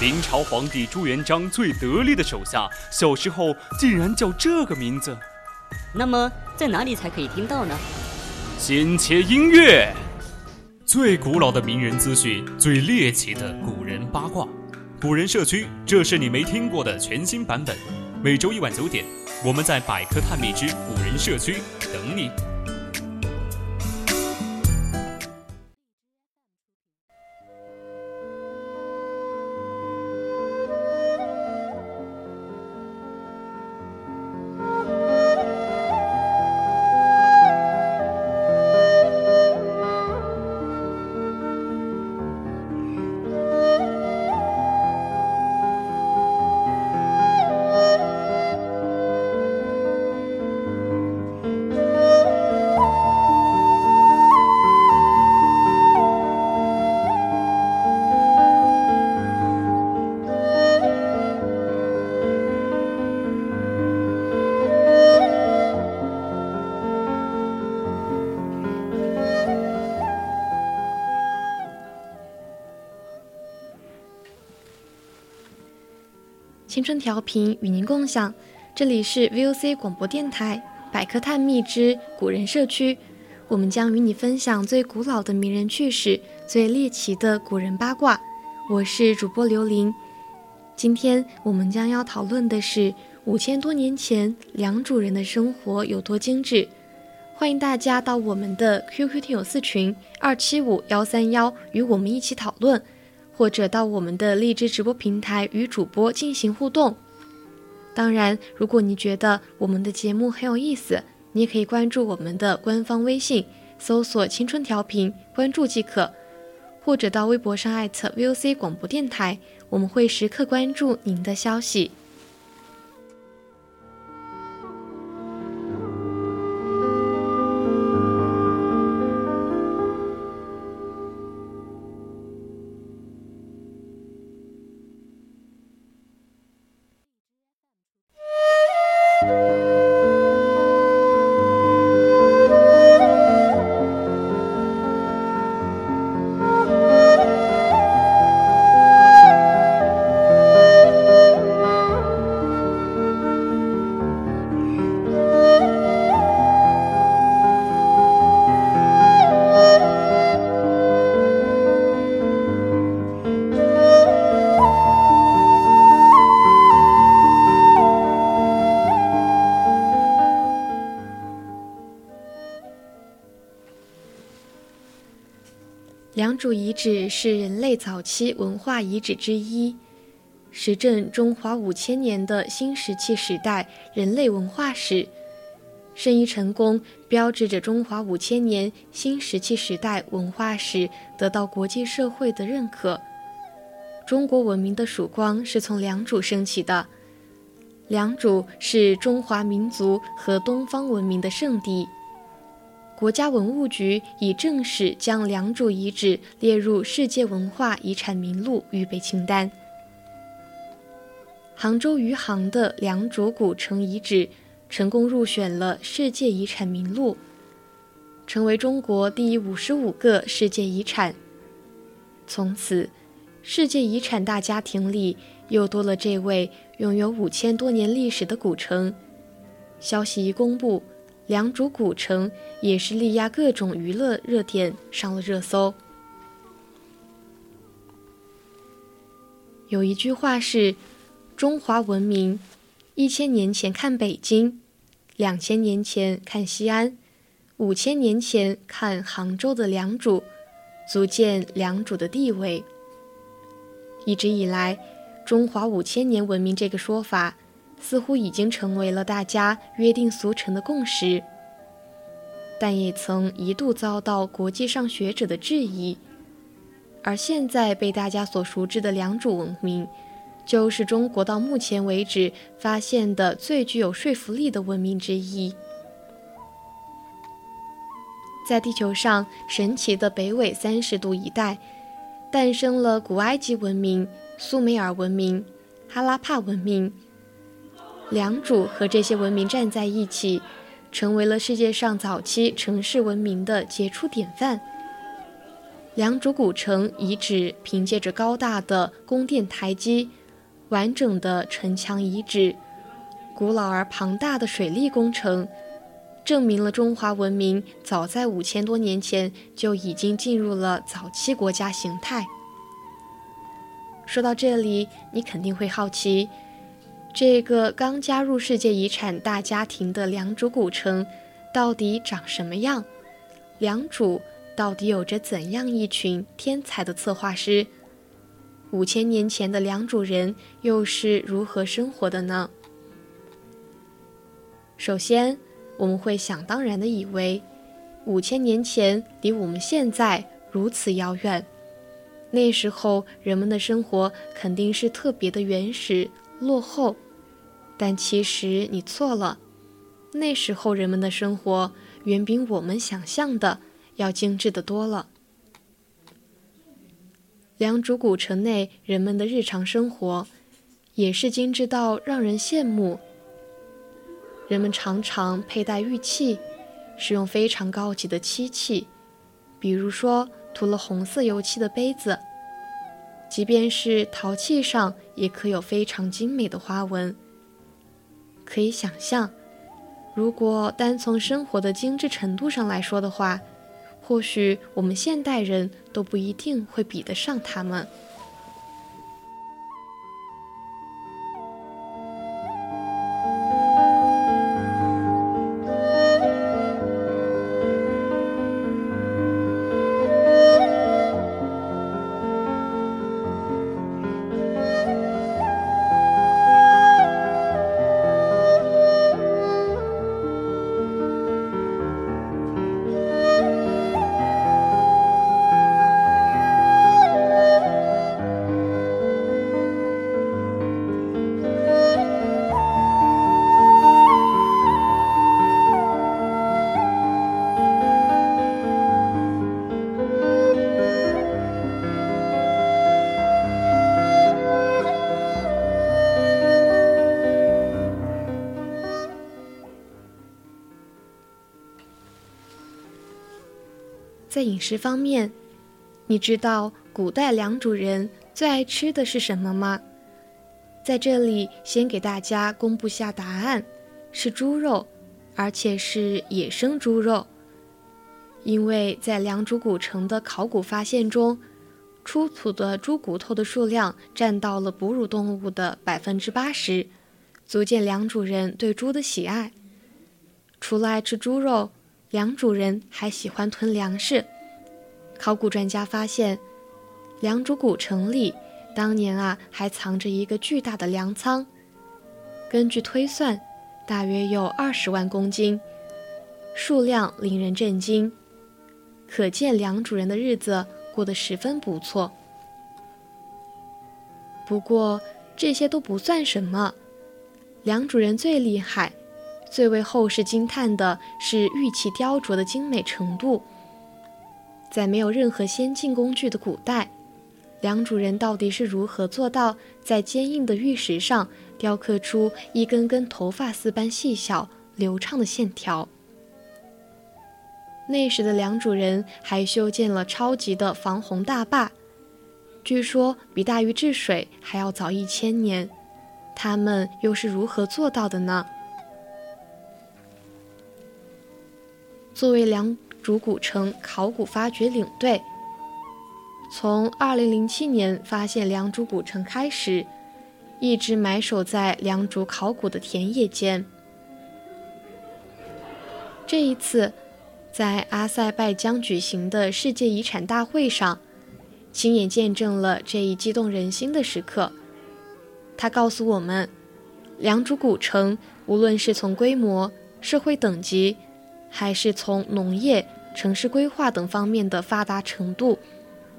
明朝皇帝朱元璋最得力的手下，小时候竟然叫这个名字。那么在哪里才可以听到呢？先切音乐，最古老的名人资讯，最猎奇的古人八卦，古人社区，这是你没听过的全新版本。每周一晚九点，我们在百科探秘之古人社区等你。青春调频与您共享，这里是 VOC 广播电台百科探秘之古人社区，我们将与你分享最古老的名人趣事、最猎奇的古人八卦。我是主播刘琳，今天我们将要讨论的是五千多年前良渚人的生活有多精致。欢迎大家到我们的 QQ 听友四群二七五幺三幺与我们一起讨论。或者到我们的荔枝直播平台与主播进行互动。当然，如果你觉得我们的节目很有意思，你也可以关注我们的官方微信，搜索“青春调频”，关注即可。或者到微博上艾特 VOC 广播电台，我们会时刻关注您的消息。良遗址是人类早期文化遗址之一，实证中华五千年的新石器时代人类文化史。申遗成功，标志着中华五千年新石器时代文化史得到国际社会的认可。中国文明的曙光是从良渚升起的。良渚是中华民族和东方文明的圣地。国家文物局已正式将良渚遗址列入世界文化遗产名录预备清单。杭州余杭的良渚古城遗址成功入选了世界遗产名录，成为中国第五十五个世界遗产。从此，世界遗产大家庭里又多了这位拥有五千多年历史的古城。消息一公布。良渚古城也是力压各种娱乐热点上了热搜。有一句话是：“中华文明，一千年前看北京，两千年前看西安，五千年前看杭州的良渚，足见良渚的地位。”一直以来，“中华五千年文明”这个说法。似乎已经成为了大家约定俗成的共识，但也曾一度遭到国际上学者的质疑。而现在被大家所熟知的良渚文明，就是中国到目前为止发现的最具有说服力的文明之一。在地球上神奇的北纬三十度一带，诞生了古埃及文明、苏美尔文明、哈拉帕文明。良渚和这些文明站在一起，成为了世界上早期城市文明的杰出典范。良渚古城遗址凭借着高大的宫殿台基、完整的城墙遗址、古老而庞大的水利工程，证明了中华文明早在五千多年前就已经进入了早期国家形态。说到这里，你肯定会好奇，这个刚加入世界遗产大家庭的良渚古城到底长什么样？良渚。到底有着怎样一群天才的策划师？五千年前的良渚人又是如何生活的呢？首先，我们会想当然的以为，五千年前离我们现在如此遥远，那时候人们的生活肯定是特别的原始落后。但其实你错了，那时候人们的生活远比我们想象的。要精致的多了。良渚古城内人们的日常生活也是精致到让人羡慕。人们常常佩戴玉器，使用非常高级的漆器，比如说涂了红色油漆的杯子，即便是陶器上也刻有非常精美的花纹。可以想象，如果单从生活的精致程度上来说的话，或许我们现代人都不一定会比得上他们。在饮食方面，你知道古代良渚人最爱吃的是什么吗？在这里先给大家公布下答案，是猪肉，而且是野生猪肉。因为在良渚古城的考古发现中，出土的猪骨头的数量占到了哺乳动物的百分之八十，足见良渚人对猪的喜爱。除了爱吃猪肉。良渚人还喜欢囤粮食。考古专家发现，良渚古城里当年啊还藏着一个巨大的粮仓，根据推算，大约有二十万公斤，数量令人震惊。可见良渚人的日子过得十分不错。不过这些都不算什么，良渚人最厉害。最为后世惊叹的是玉器雕琢的精美程度。在没有任何先进工具的古代，良渚人到底是如何做到在坚硬的玉石上雕刻出一根根头发丝般细小流畅的线条？那时的良渚人还修建了超级的防洪大坝，据说比大禹治水还要早一千年。他们又是如何做到的呢？作为良渚古城考古发掘领队，从2007年发现良渚古城开始，一直埋首在良渚考古的田野间。这一次，在阿塞拜疆举行的世界遗产大会上，亲眼见证了这一激动人心的时刻。他告诉我们，良渚古城无论是从规模、社会等级，还是从农业、城市规划等方面的发达程度，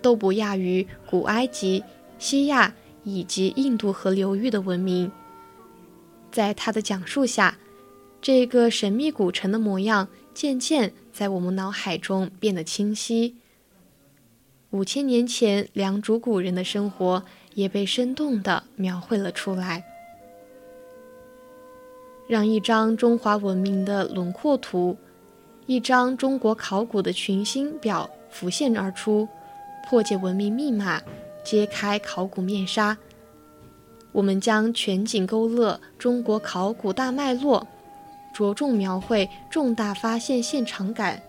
都不亚于古埃及、西亚以及印度河流域的文明。在他的讲述下，这个神秘古城的模样渐渐在我们脑海中变得清晰。五千年前良渚古人的生活也被生动地描绘了出来，让一张中华文明的轮廓图。一张中国考古的群星表浮现而出，破解文明密码，揭开考古面纱。我们将全景勾勒中国考古大脉络，着重描绘重大发现现场感。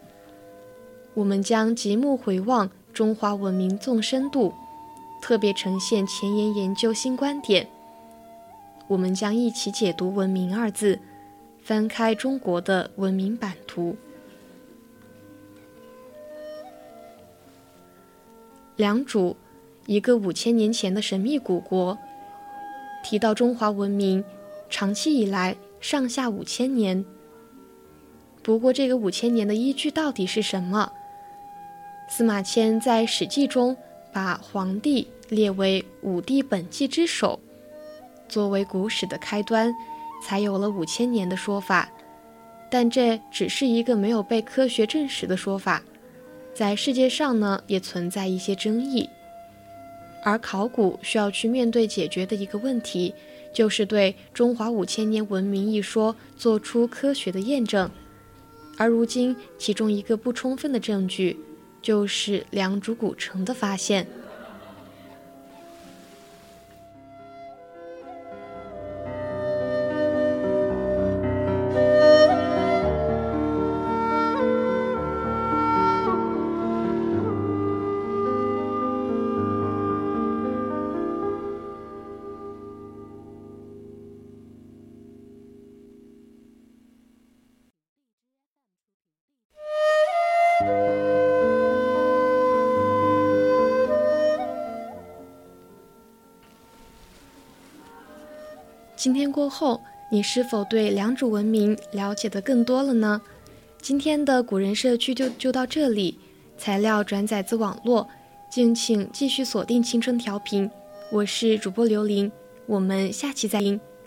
我们将极目回望中华文明纵深度，特别呈现前沿研究新观点。我们将一起解读“文明”二字，翻开中国的文明版图。良渚，一个五千年前的神秘古国。提到中华文明，长期以来上下五千年。不过，这个五千年的依据到底是什么？司马迁在《史记》中把黄帝列为五帝本纪之首，作为古史的开端，才有了五千年的说法。但这只是一个没有被科学证实的说法，在世界上呢也存在一些争议。而考古需要去面对解决的一个问题，就是对中华五千年文明一说做出科学的验证。而如今，其中一个不充分的证据。就是良渚古城的发现。今天过后，你是否对良渚文明了解的更多了呢？今天的古人社区就就到这里，材料转载自网络，敬请继续锁定青春调频，我是主播刘琳，我们下期再听。